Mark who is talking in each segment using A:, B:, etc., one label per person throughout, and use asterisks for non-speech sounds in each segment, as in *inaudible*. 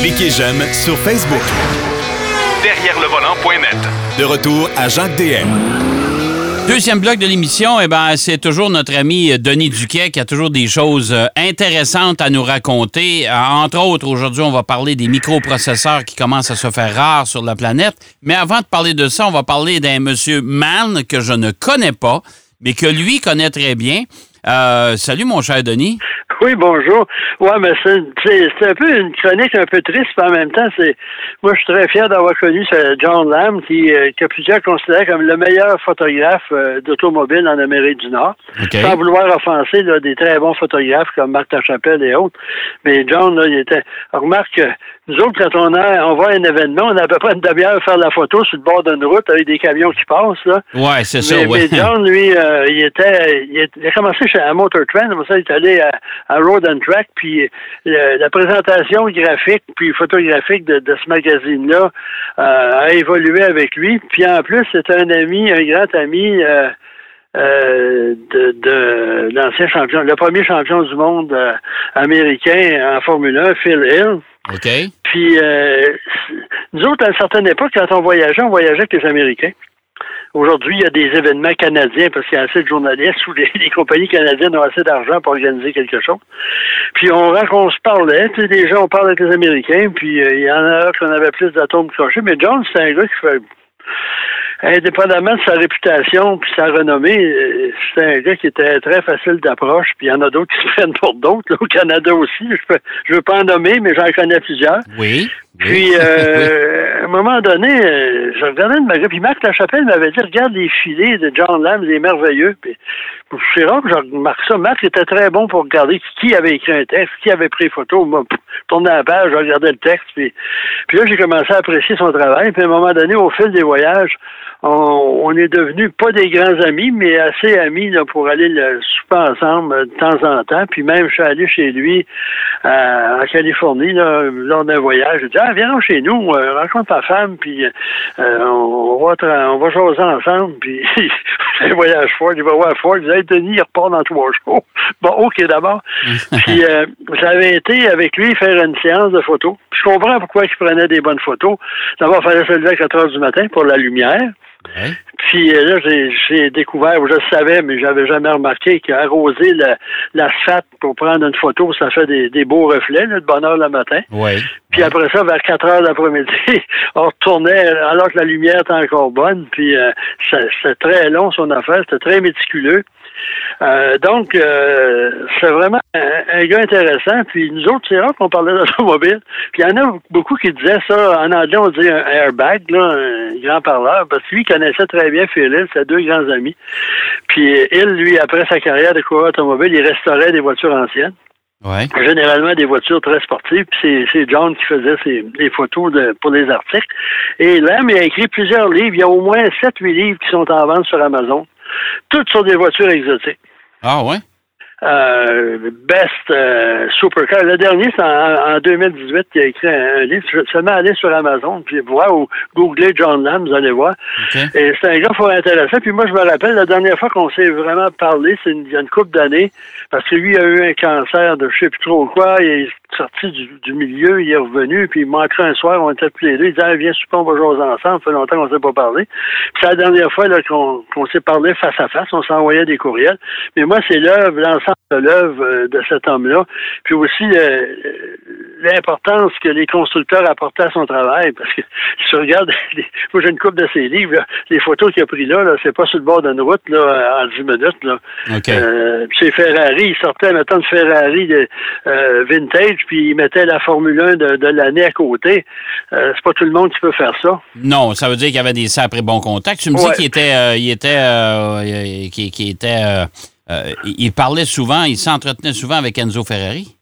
A: Cliquez j'aime sur Facebook.
B: Derrière le volant.net.
A: De retour à Jacques DM.
C: Deuxième bloc de l'émission, eh ben, c'est toujours notre ami Denis Duquet qui a toujours des choses euh, intéressantes à nous raconter. Euh, entre autres, aujourd'hui, on va parler des microprocesseurs qui commencent à se faire rares sur la planète. Mais avant de parler de ça, on va parler d'un monsieur Mann que je ne connais pas, mais que lui connaît très bien. Euh, salut, mon cher Denis.
D: Oui, bonjour. Ouais, mais c'est un peu une chronique un peu triste, mais en même temps, c'est moi je suis très fier d'avoir connu ce John Lamb, qui euh, que plusieurs considèrent comme le meilleur photographe euh, d'automobile en Amérique du Nord. Sans vouloir offenser des très bons photographes comme Marc Tachapelle et autres. Mais John, là, il était. Remarque nous autres, quand on, a, on à un événement, on a à peu près une demi-heure à faire la photo sur le bord d'une route avec des camions qui passent. Là.
C: Ouais, c'est ça.
D: Mais *laughs* John, lui, euh, il, était, il, a commencé chez, à Motor Trend, ça, il est allé à, Road and Track, puis euh, la présentation graphique puis photographique de, ce magazine-là euh, a évolué avec lui. Puis en plus, c'est un ami, un grand ami. de, de l'ancien champion, le premier champion du monde américain en Formule 1, Phil Hill.
C: OK?
D: Puis, euh, nous autres, à une certaine époque, quand on voyageait, on voyageait avec les Américains. Aujourd'hui, il y a des événements canadiens parce qu'il y a assez de journalistes ou les, *laughs* compagnies canadiennes ont assez d'argent pour organiser quelque chose. Puis on on se parlait, tu sais, gens, on parle avec les Américains, puis euh, il y en a qui en avaient plus d'atomes crochés, mais John, c'est un gars qui fait indépendamment de sa réputation puis sa renommée, euh, c'est un gars qui était très facile d'approche. Puis il y en a d'autres qui se *laughs* prennent pour d'autres. Au Canada aussi, je ne veux pas en nommer, mais j'en connais plusieurs.
C: Oui.
D: Puis, euh, *laughs* à un moment donné, euh, je regardais une magasin, puis Marc Lachapelle m'avait dit, regarde les filets de John Lamb, les merveilleux. Puis, c'est rare que je remarque ça. Marc était très bon pour regarder qui avait écrit un texte, qui avait pris photo. Moi, tournais la page, je regardais le texte. Puis, puis là, j'ai commencé à apprécier son travail. Puis, à un moment donné, au fil des voyages, on, est devenus pas des grands amis, mais assez amis là, pour aller le souper ensemble euh, de temps en temps. Puis même, je suis allé chez lui euh, en Californie là, lors d'un voyage. J'ai dit, ah, viens chez nous, euh, rencontre ta femme, puis on, va on va jouer ensemble. Puis *laughs* un voyage fort, il va voir fort. Il dit, hey, Denis, il repart dans trois jours. *laughs* bon, OK, d'abord. *laughs* puis j'avais été avec lui faire une séance de photos. je comprends pourquoi il prenait des bonnes photos. D'abord, il fallait se lever à 4 heures du matin pour la lumière. Puis euh, là, j'ai découvert, je savais, mais j'avais jamais remarqué qu'arroser l'asphalte pour prendre une photo, ça fait des, beaux reflets de bonne heure le matin. Puis après ça, vers 4 heures l'après-midi, *laughs* on retournait alors que la lumière était encore bonne. Puis euh, c'était très long son affaire, c'était très méticuleux. Euh, donc, euh, c'est vraiment un, gars intéressant. Puis nous autres, c'est rare qu'on parlait *laughs* d'automobile. Puis il y en a beaucoup qui disaient ça. En anglais, on dit un airbag, là, un grand parleur, parce que lui, il connaissait très bien Phil c'est deux grands amis. Puis il, lui, après sa carrière de coureur automobile, il restaurait des voitures anciennes.
C: Ouais.
D: Généralement des voitures très sportives. Puis c'est John qui faisait ses, les photos de, pour les articles. Et là, il a écrit plusieurs livres. Il y a au moins 7-8 livres qui sont en vente sur Amazon. Toutes sur des voitures exotiques.
C: Ah ouais?
D: Euh, Best euh, Supercar. Le dernier, c'est en, 2018 qu'il a écrit un, livre. Je seulement aller sur Amazon, puis voir ou googler John Lamb, vous allez voir. Et c'est un gars fort intéressant. Puis moi, je me rappelle, la dernière fois qu'on s'est vraiment parlé, c'est il y a une couple d'années, parce que lui a eu un cancer de je sais plus trop quoi. Il est sorti du, milieu, il est revenu, puis il manquerait un soir, on était tous les deux. Il disait, viens super, on va jouer ensemble. Ça fait longtemps qu'on ne s'est pas parlé. Puis c'est la dernière fois qu'on s'est parlé face à face. On s'envoyait des courriels. Mais moi, c'est l'œuvre, l'ensemble de l'œuvre euh, de cet homme-là. Puis aussi euh, l'importance que les constructeurs apportaient à son travail. Parce que *laughs* si tu regardes, *laughs* moi j'ai une coupe de ses livres, les photos qu'il a pris là, c'est pas sur le bord d'une route là, en 10 minutes. Là.
C: Euh,
D: c'est Ferrari, il sortait maintenant de Ferrari de, vintage, puis il mettait la Formule 1 de, l'année à côté. c'est pas tout le monde qui peut faire ça.
C: Non, ça veut dire qu'il y avait des sacrés bons contacts. Tu me dis qu'il était, il était, qui, était euh, il parlait souvent, il s'entretenait souvent avec Enzo Ferrari.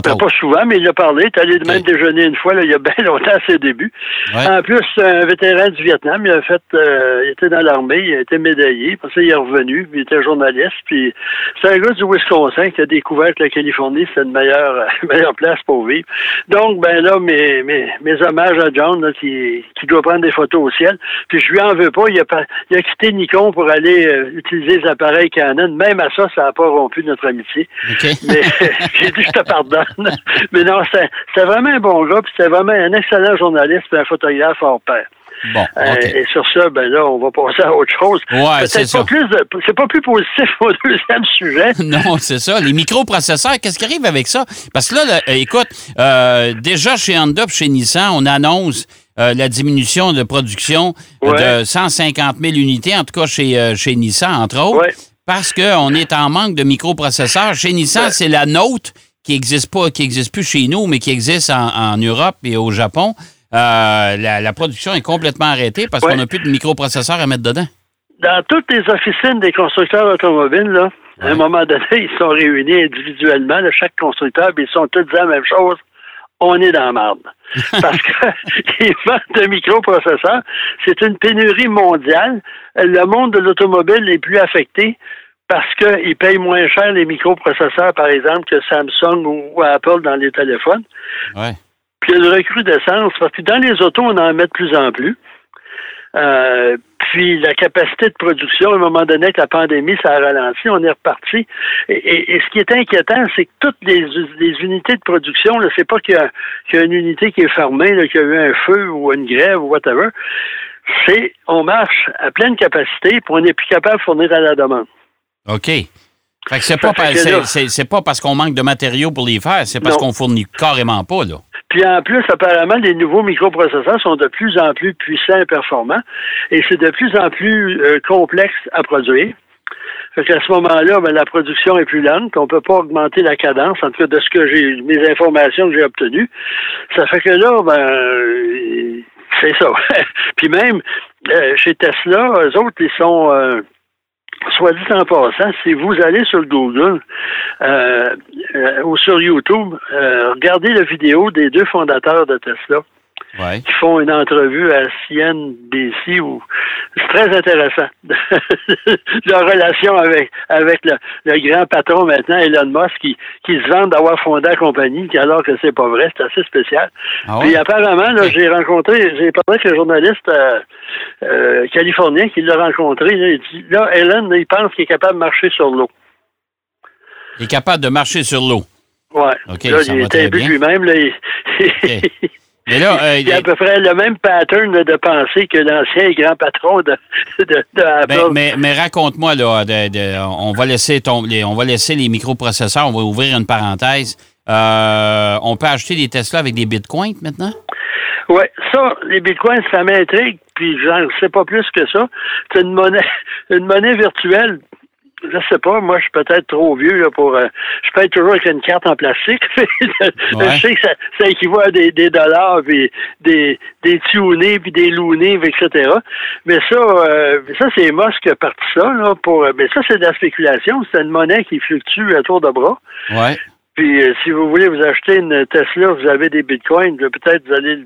D: Ben, pas souvent, mais il a parlé. Il est allé même déjeuner une fois, là, il y a bien *laughs* longtemps à ses débuts. En plus, un vétéran du Vietnam. Il a fait, euh, il était dans l'armée, il a été médaillé. Puis ça, il est revenu, il était journaliste. Puis c'est un gars du Wisconsin qui a découvert que la Californie, c'est une meilleure, *laughs* meilleure place pour vivre. Donc, ben là, mes, mes, mes hommages à John, qui, qui doit prendre des photos au ciel. Puis je lui en veux pas. Il a, pas, il a quitté Nikon pour aller euh, utiliser les appareils Canon. Même à ça, ça n'a pas rompu notre amitié. Mais *laughs* j'ai dit, je te pardonne. *laughs* mais non, c'était vraiment un bon gars, puis c'était vraiment un excellent journaliste et un photographe hors pair.
C: Bon,
D: Euh, et sur ça, ben là, on va passer à autre chose.
C: Ouais, c'est
D: Peut-être
C: ça.
D: pas plus c'est pas plus positif au *laughs* deuxième sujet. *laughs*
C: Non, c'est ça. Les microprocesseurs, qu'est-ce qui arrive avec ça? Parce que là, là, euh, écoute, euh, déjà chez Honda chez Nissan, on annonce euh, la diminution de production
D: Ouais.
C: de 150 000 unités, en tout cas chez, chez Nissan, entre autres,
D: Ouais.
C: parce qu'on est en manque de microprocesseurs. Chez Nissan, c'est la nôtre qui existe pas, qui existe plus chez nous, mais qui existe en, en Europe et au Japon. Euh, la, la production est complètement arrêtée parce
D: Ouais.
C: qu'on n'a plus de microprocesseurs à mettre dedans.
D: Dans toutes les officines des constructeurs automobiles, là, à un moment donné, *laughs* ils sont réunis individuellement, là, chaque constructeur, puis ils sont tous disant la même chose. On est dans la marde. *laughs* Parce que *laughs* les ventes de microprocesseurs, c'est une pénurie mondiale. Le monde de l'automobile est plus affecté parce qu'ils payent moins cher les microprocesseurs, par exemple, que Samsung ou Apple dans les téléphones.
C: Ouais.
D: Puis il y a une recrudescence, parce que dans les autos, on en met de plus en plus. Euh, puis la capacité de production, à un moment donné, avec la pandémie, ça a ralenti, on est reparti. Et, et- et ce qui est inquiétant, c'est que toutes les, les unités de production, là, c'est pas qu'il y, a qu'il y a une unité qui est fermée, là, qu'il y a eu un feu ou une grève ou whatever. C'est on marche à pleine capacité, puis on n'est plus capable de fournir à la demande.
C: OK. Fait que c'est pas, par- c'est- parce qu'on manque de matériaux pour les faire, c'est parce qu'on fournit carrément pas, là.
D: Puis en plus, apparemment, les nouveaux microprocesseurs sont de plus en plus puissants et performants, et c'est de plus en plus euh, complexe à produire. Fait qu'à ce moment-là, ben, la production est plus lente, on peut pas augmenter la cadence, en tout cas de ce que j'ai, mes informations que j'ai obtenues. Ça fait que là, ben, euh, c'est ça. *laughs* Puis même euh, chez Tesla, eux autres, ils sont euh, Soit dit en passant, si vous allez sur le Google euh, euh, ou sur YouTube, euh, regardez la vidéo des deux fondateurs de Tesla
C: Ouais.
D: qui font une entrevue à CNBC où c'est très intéressant *laughs* leur relation avec avec le, le grand patron maintenant Elon Musk qui, qui se vante d'avoir fondé la compagnie alors que c'est pas vrai, c'est assez spécial.
C: Ah ouais?
D: Puis apparemment, là, j'ai rencontré, j'ai parlé avec un journaliste euh, euh, californien qui l'a rencontré. Là, il dit, là, Ellen, il pense qu'il est capable de marcher sur l'eau.
C: Il est capable de marcher sur l'eau.
D: Ouais.
C: OK,
D: là, il est imbu lui-même. Là, il, *laughs*
C: Mais là, euh,
D: il a à peu près le même pattern de pensée que l'ancien grand patron de, de, de Apple.
C: ben, mais, mais raconte-moi, là, de- de- on, va laisser ton- les, on va laisser les microprocesseurs, on va ouvrir une parenthèse. Euh, on peut acheter des Tesla avec des bitcoins maintenant?
D: Oui, ça, les bitcoins, ça m'intrigue, puis j'en sais pas plus que ça. C'est une monnaie, *laughs* une monnaie virtuelle. Je sais pas, moi, je suis peut-être trop vieux là, pour. euh, je paye toujours avec une carte en plastique. *laughs*
C: Ouais.
D: Je sais que ça, ça équivaut à des, des dollars, puis des, des tunés, puis des loonés, puis etc. Mais ça, euh, ça c'est Musk qui a parti ça, là, pour. euh, Mais ça, c'est de la spéculation. C'est une monnaie qui fluctue à tour de bras.
C: Ouais.
D: Puis euh, si vous voulez vous acheter une Tesla, vous avez des bitcoins, peut-être vous allez.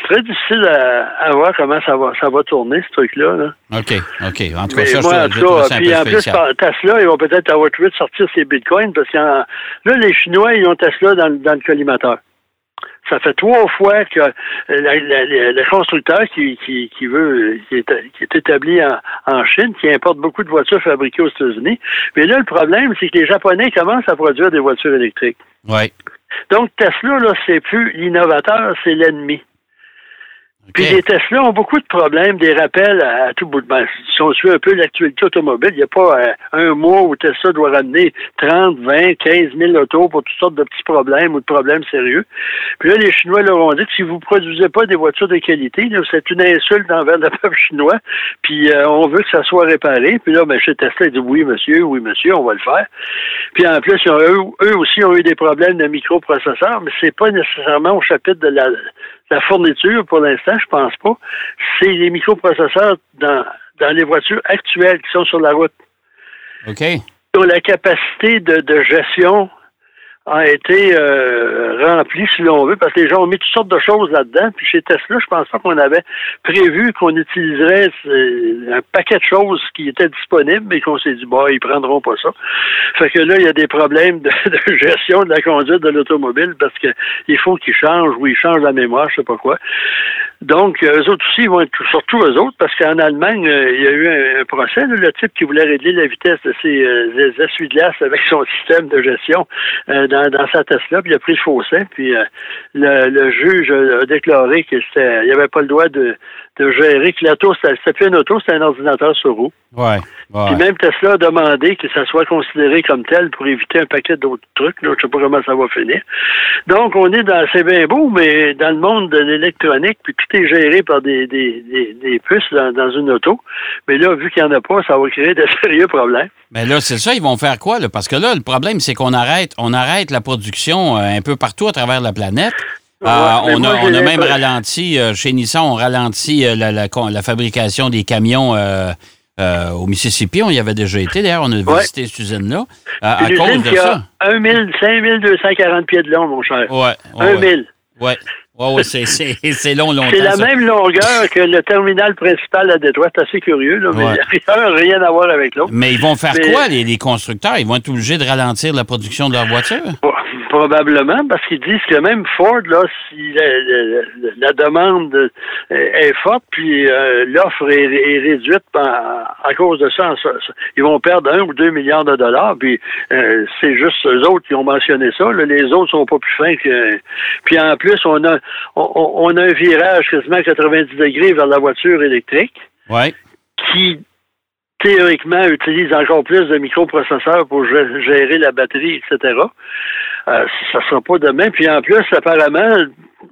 D: C'est très difficile à, à voir comment ça va ça va tourner, ce truc-là. Là.
C: OK, OK. En tout cas,
D: Mais
C: ça,
D: moi,
C: je, ça
D: puis en plus, Tesla, ils vont peut-être avoir trouvé de sortir ces bitcoins parce que là, les Chinois, ils ont Tesla dans, le- dans le collimateur. Ça fait trois fois que euh, le constructeur qui, qui, qui veut, qui est, qui est établi en, en Chine, qui importe beaucoup de voitures fabriquées aux États-Unis. Mais là, le problème, c'est que les Japonais commencent à produire des voitures électriques.
C: Oui.
D: Donc, Tesla, là, c'est plus l'innovateur, c'est l'ennemi. Puis les Tesla ont beaucoup de problèmes, des rappels à, tout bout de ben, Si on suit un peu l'actualité automobile, il n'y a pas euh, un mois où Tesla doit ramener 30, 20, 15 000 autos pour toutes sortes de petits problèmes ou de problèmes sérieux. Puis là, les Chinois leur ont dit que si vous ne produisez pas des voitures de qualité, c'est une insulte envers le *laughs* peuple chinois. Puis euh, on veut que ça soit réparé. Puis là, ben, chez Tesla, ils disent oui, monsieur, oui, monsieur, on va le faire. Puis en plus, eux, eux aussi ont eu des problèmes de microprocesseurs, mais c'est pas nécessairement au chapitre de la, la fourniture pour l'instant, je pense pas. C'est les microprocesseurs dans, dans les voitures actuelles qui sont sur la route.
C: OK.
D: dont la capacité de, de gestion a été euh, remplie, si l'on veut, parce que les gens ont mis toutes sortes de choses là-dedans. Puis chez Tesla, je pense pas qu'on avait prévu qu'on utiliserait un paquet de choses qui étaient disponibles, mais qu'on s'est dit, bah, ils prendront pas ça. Fait que là, il y a des problèmes *laughs* de, gestion de la conduite de l'automobile parce que il faut qu'ils changent ou ils changent la mémoire, je sais pas quoi. Donc, eux autres aussi, ils vont être, surtout eux autres, parce qu'en Allemagne, euh, il y a eu un, procès, le type qui voulait régler la vitesse de ses euh, essuie-glaces avec son *laughs* système de gestion euh, dans, dans sa Tesla, puis il a pris le fossé, puis euh, le, le juge a déclaré qu'il n'y avait pas le droit de, de gérer, que l'auto, c'était c'était plus un auto, c'était un ordinateur sur roue.
C: Ouais.
D: Puis même Tesla a demandé que ça soit considéré comme tel pour éviter un paquet d'autres trucs. Là. Je sais pas comment ça va finir. Donc, on est dans, c'est bien beau, mais dans le monde de l'électronique, puis tout est géré par des, des, des, des puces dans, dans une auto. Mais là, vu qu'il n'y en a pas, ça va créer de *laughs* sérieux problèmes.
C: Mais là, c'est ça, ils vont faire quoi? Là? Parce que là, le problème, c'est qu'on arrête, on arrête la production euh, un peu partout à travers la planète.
D: Ouais, mais
C: on, a,
D: j'ai
C: on a même ralenti, euh, chez Nissan, on ralentit euh, la, la, la fabrication des camions euh, au Mississippi. On y avait déjà été, d'ailleurs, on a
D: Ouais.
C: visité cette usine-là. à
D: Une
C: cause
D: usine
C: de
D: qui
C: ça.
D: a 1 000, 5240 pieds de long, mon cher.
C: Ouais, ouais,
D: 1
C: ouais.
D: 000.
C: Ouais, ouais, ouais, c'est, *laughs* c'est, long, longtemps.
D: C'est la
C: ça.
D: même longueur que le terminal principal à Détroit. C'est assez curieux, là, mais
C: Ouais. *laughs*
D: rien à voir avec l'autre.
C: Mais ils vont faire
D: Mais-
C: quoi, les, les constructeurs? Ils vont être obligés de ralentir la production de leur voiture?
D: Pro- Probablement, parce qu'ils disent que même Ford, là, si la, la- la demande est forte, puis euh, l'offre est, est réduite à, à cause de ça, ils vont perdre un ou deux milliards de dollars, puis euh, c'est juste eux autres qui ont mentionné ça. là. les autres sont pas plus fins que... Puis en plus, on a, on, on a un virage quasiment à 90 degrés vers la voiture électrique qui théoriquement utilise encore plus de microprocesseurs pour gé- gérer la batterie, etc. Euh, ça ne sera pas demain. Puis en plus, apparemment,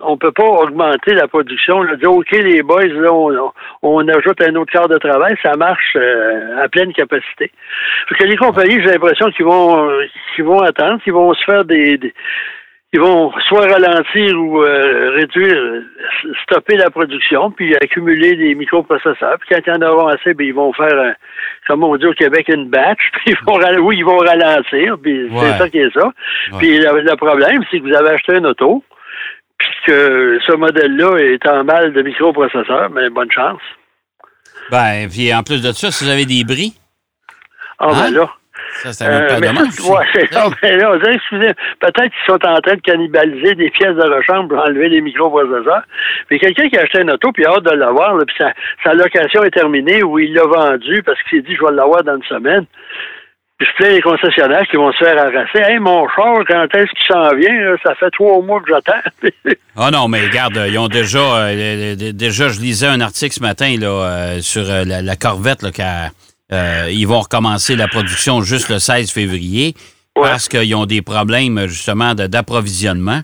D: on peut pas augmenter la production. Là, dire, OK, les boys, là, on, on ajoute un autre quart de travail, ça marche euh, à pleine capacité. Parce que les compagnies, j'ai l'impression qu'ils vont qu'ils vont attendre, qu'ils vont se faire des, des- ils vont soit ralentir ou euh, réduire, stopper la production, puis accumuler des microprocesseurs. Puis quand ils en auront assez, ben, ils vont faire, euh, comme on dit au Québec, une batch. *laughs* Puis ils vont, oui, ils vont ralentir. Puis
C: Ouais.
D: c'est ça qui est ça.
C: Ouais.
D: Puis le, le problème, c'est que vous avez acheté une auto, puis que ce modèle-là est en mal de microprocesseurs, mais bonne chance.
C: Ben, puis en plus de ça, si vous avez des bris,
D: Ah,
C: Hein?
D: ben là.
C: Ça, un
D: Euh, mais ça, *laughs* ouais, c'est ça. Mais là, on dirait, excusez, peut-être qu'ils sont en train de cannibaliser des pièces de rechange pour enlever les microprocesseurs. Mais quelqu'un qui a acheté une auto puis a hâte de l'avoir, puis sa, sa location est terminée ou il l'a vendu parce qu'il s'est dit je vais l'avoir dans une semaine. Puis je plains les concessionnaires qui vont se faire arraser. Hey, mon char, quand est-ce qu'il s'en vient? là? Ça fait trois mois que j'attends. *laughs*
C: Ah non, mais regarde, euh, ils ont déjà, euh, euh, euh, déjà, je lisais un article ce matin là, euh, sur euh, la, la Corvette, là, qu'à, euh, ils vont recommencer la production juste le 16 février
D: Ouais.
C: parce qu'ils ont des problèmes justement d'approvisionnement.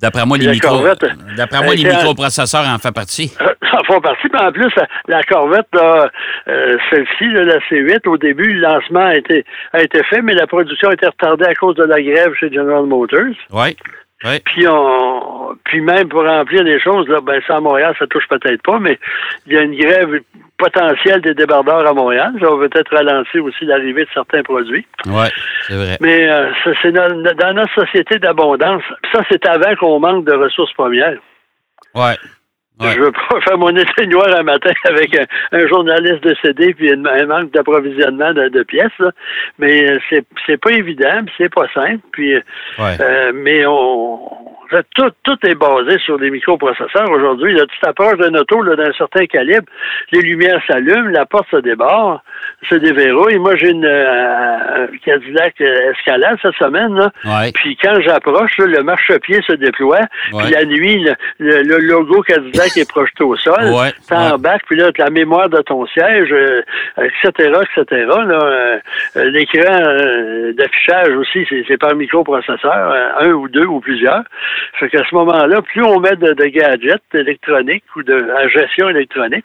C: D'après moi, les, micro, moi,
D: euh,
C: les microprocesseurs en font partie. *laughs*
D: En font partie. Puis en plus, la, Corvette, là, euh, celle-ci, là, la C8, au début, le lancement a été, a été fait, mais la production a été retardée à cause de la grève chez General Motors.
C: Oui. Oui.
D: Puis on, puis même pour remplir les choses, là, ben ça à Montréal, ça touche peut-être pas, mais il y a une grève potentielle des débardeurs à Montréal. Ça va peut-être ralentir aussi l'arrivée de certains produits.
C: Oui, c'est vrai.
D: Mais euh, c'est dans, dans notre société d'abondance. Ça, c'est avant qu'on manque de ressources premières.
C: Oui. Ouais.
D: Je veux pas faire mon éteignoir un matin *laughs* avec un, un journaliste décédé puis une- un manque d'approvisionnement de, de pièces, là. mais euh, c'est c'est pas évident, c'est pas simple. Puis, euh,
C: Ouais.
D: euh, mais on, tout, tout est basé sur des microprocesseurs aujourd'hui. Là, tu t'approches d'un auto là, d'un certain calibre, les lumières s'allument, la porte se débarre, se déverrouille. Moi, j'ai une euh, un Cadillac Escalade cette semaine, là.
C: Ouais.
D: Puis quand j'approche, le marchepied se déploie. Puis la nuit, le, le- le logo Cadillac est projeté au sol.
C: Ouais,
D: T'embarques, puis là, la mémoire de ton siège, euh, etc., etc. Là, euh, euh, L'écran euh, d'affichage aussi, c'est c'est par microprocesseur, euh, un ou deux ou plusieurs. Fait qu'à ce moment-là, plus on met de, de gadgets électroniques ou de gestion électronique,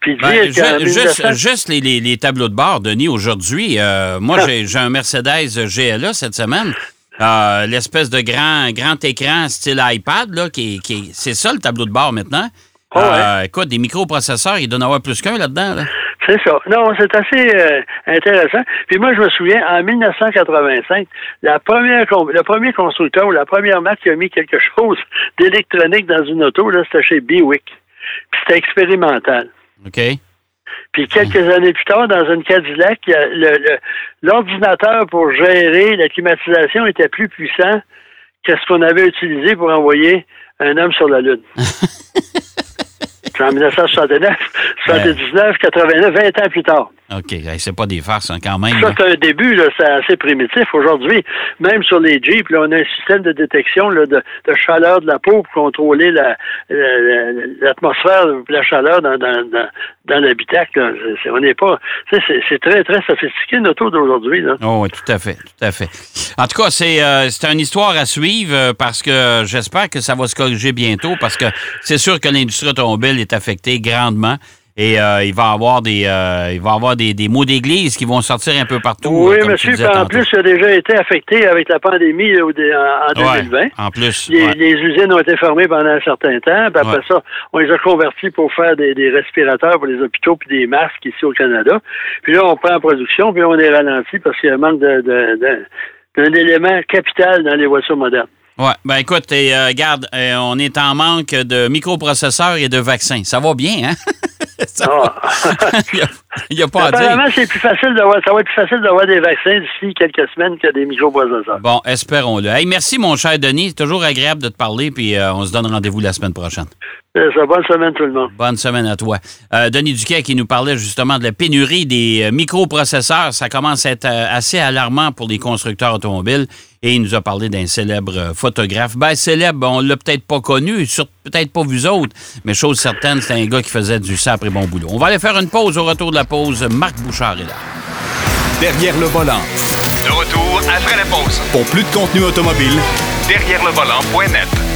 D: puis
C: Ben, juste,
D: 1900
C: juste les, les- les tableaux de bord, Denis, aujourd'hui, euh, moi,
D: Ah.
C: j'ai j'ai un Mercedes GLA cette semaine. Euh, L'espèce de grand, grand écran style iPad, là, qui, est- qui est- c'est ça le tableau de bord maintenant.
D: Ah
C: Euh, écoute, des microprocesseurs, il doit en avoir plus qu'un là-dedans. Là.
D: C'est ça. Non, c'est assez euh, intéressant. Puis moi, je me souviens, en 1985, la première, le premier constructeur ou la première marque qui a mis quelque chose *laughs* d'électronique dans une auto, là, c'était chez Biwick. Puis c'était expérimental.
C: OK?
D: Puis quelques années plus tard, dans une Cadillac, l'ordinateur pour gérer la climatisation était plus puissant que ce qu'on avait utilisé pour envoyer un homme sur la Lune. *laughs* C'est en 1969, 79, 89, 20 ans plus tard.
C: OK. C'est pas des farces, hein, quand même.
D: Ça, c'est un début, c'est assez primitif. Aujourd'hui, même sur les Jeeps, là, on a un système de détection là, de, de, chaleur de la peau pour contrôler la, l'atmosphère, la, la, chaleur dans, dans, dans, dans l'habitacle. On n'est pas. C'est très, très sophistiqué notre auto d'aujourd'hui.
C: Oh, oui, tout à fait. Tout à fait. En tout cas, c'est euh, une histoire à suivre euh, parce que j'espère que ça va se corriger bientôt parce que c'est sûr que l'industrie automobile est affectée grandement. Et euh, il va avoir des euh, il va avoir des, des mots d'église qui vont sortir un peu partout.
D: Oui, monsieur. En plus, il a déjà été affecté avec la pandémie en, 2020.
C: en plus.
D: Les, usines ont été fermées pendant un certain temps. Puis après ça, on les a convertis pour faire des, respirateurs pour les hôpitaux puis des masques ici au Canada. Puis là, on prend en production, puis on est ralenti parce qu'il y a un manque d'un élément capital dans les voitures modernes.
C: Oui, ben écoute, et, euh, regarde, on est en manque de microprocesseurs et de vaccins. Ça va bien, hein? *laughs* *laughs* *laughs* il n'y a, pas à dire.
D: Apparemment, c'est plus facile d'avoir, ça va être plus facile d'avoir des vaccins d'ici quelques semaines que des microprocesseurs.
C: Bon, espérons-le. Hey, merci, mon cher Denis. C'est toujours agréable de te parler, puis euh, on se donne rendez-vous la semaine prochaine.
D: Ça, bonne semaine tout le monde.
C: Bonne semaine à toi. Euh, Denis Duquet qui nous parlait justement de la pénurie des euh, microprocesseurs. Ça commence à être assez alarmant pour les constructeurs automobiles. Et il nous a parlé d'un célèbre photographe. Ben, célèbre, on l'a peut-être pas connu, peut-être pas vu autres, mais chose certaine, c'est un gars qui faisait du et bon boulot. On va aller faire une pause. Au retour de la pause, Marc Bouchard est là.
A: Derrière le volant.
B: De retour après la pause.
A: Pour plus de contenu automobile,
B: derrière le volant.net.